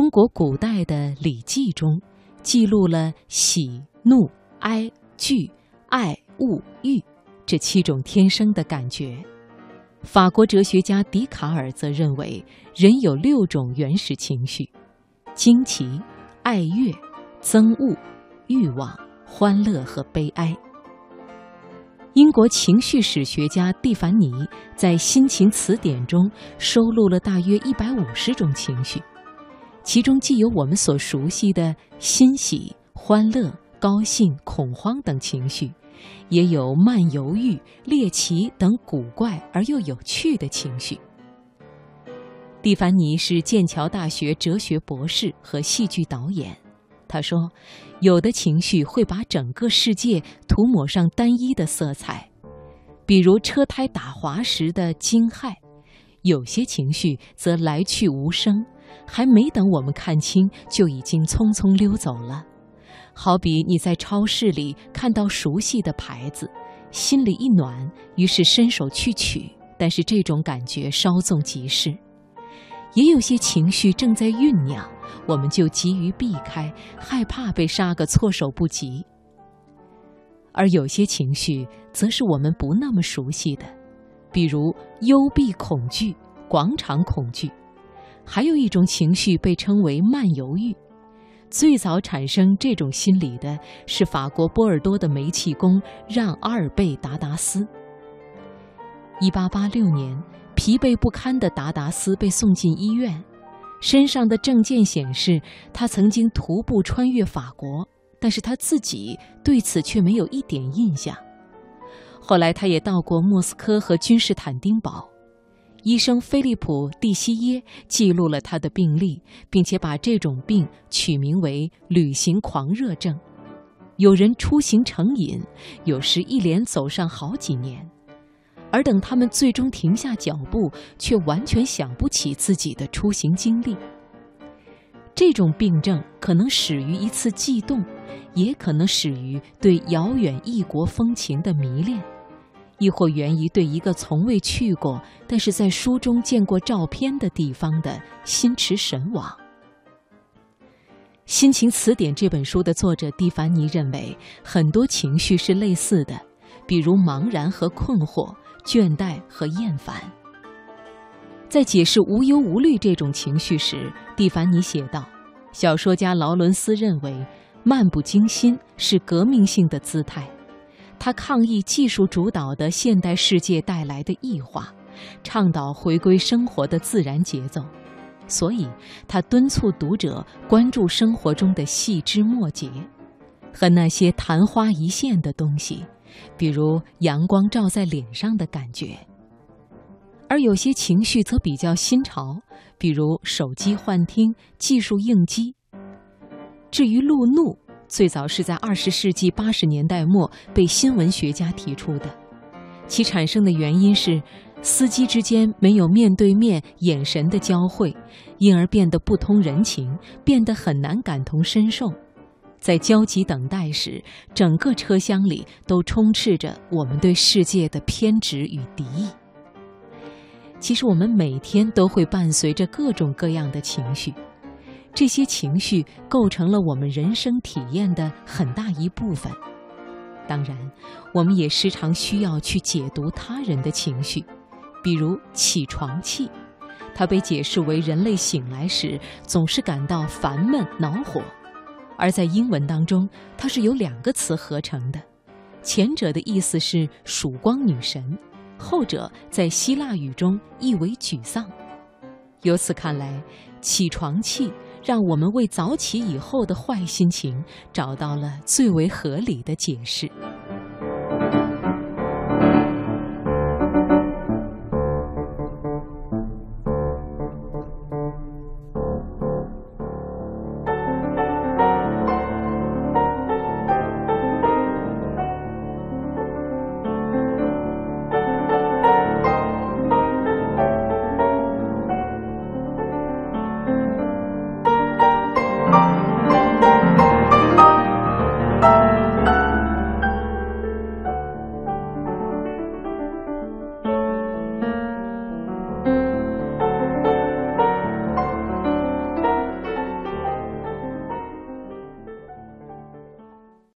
中国古代的《礼记》中记录了喜、怒、哀、惧、爱、恶、欲这七种天生的感觉。法国哲学家笛卡尔则认为，人有六种原始情绪：惊奇、爱乐、憎恶、欲望、欢乐和悲哀。英国情绪史学家蒂凡尼在《心情词典》中收录了大约一百五十种情绪。其中既有我们所熟悉的欣喜、欢乐、高兴、恐慌等情绪，也有慢、犹豫、猎奇等古怪而又有趣的情绪。蒂凡尼是剑桥大学哲学博士和戏剧导演。他说：“有的情绪会把整个世界涂抹上单一的色彩，比如车胎打滑时的惊骇；有些情绪则来去无声。”还没等我们看清，就已经匆匆溜走了。好比你在超市里看到熟悉的牌子，心里一暖，于是伸手去取，但是这种感觉稍纵即逝。也有些情绪正在酝酿，我们就急于避开，害怕被杀个措手不及。而有些情绪则是我们不那么熟悉的，比如幽闭恐惧、广场恐惧。还有一种情绪被称为慢犹豫，最早产生这种心理的是法国波尔多的煤气工让阿尔贝达达斯。一八八六年，疲惫不堪的达达斯被送进医院，身上的证件显示他曾经徒步穿越法国，但是他自己对此却没有一点印象。后来，他也到过莫斯科和君士坦丁堡。医生菲利普·蒂西耶记录了他的病例，并且把这种病取名为“旅行狂热症”。有人出行成瘾，有时一连走上好几年，而等他们最终停下脚步，却完全想不起自己的出行经历。这种病症可能始于一次悸动，也可能始于对遥远异国风情的迷恋。亦或源于对一个从未去过，但是在书中见过照片的地方的心驰神往。《心情词典》这本书的作者蒂凡尼认为，很多情绪是类似的，比如茫然和困惑、倦怠和厌烦。在解释无忧无虑这种情绪时，蒂凡尼写道：“小说家劳伦斯认为，漫不经心是革命性的姿态。”他抗议技术主导的现代世界带来的异化，倡导回归生活的自然节奏，所以他敦促读者关注生活中的细枝末节，和那些昙花一现的东西，比如阳光照在脸上的感觉。而有些情绪则比较新潮，比如手机幻听、技术应激。至于路怒。最早是在二十世纪八十年代末被新闻学家提出的，其产生的原因是司机之间没有面对面眼神的交汇，因而变得不通人情，变得很难感同身受。在焦急等待时，整个车厢里都充斥着我们对世界的偏执与敌意。其实我们每天都会伴随着各种各样的情绪。这些情绪构成了我们人生体验的很大一部分。当然，我们也时常需要去解读他人的情绪，比如起床气，它被解释为人类醒来时总是感到烦闷恼火，而在英文当中，它是由两个词合成的，前者的意思是曙光女神，后者在希腊语中意为沮丧。由此看来，起床气。让我们为早起以后的坏心情找到了最为合理的解释。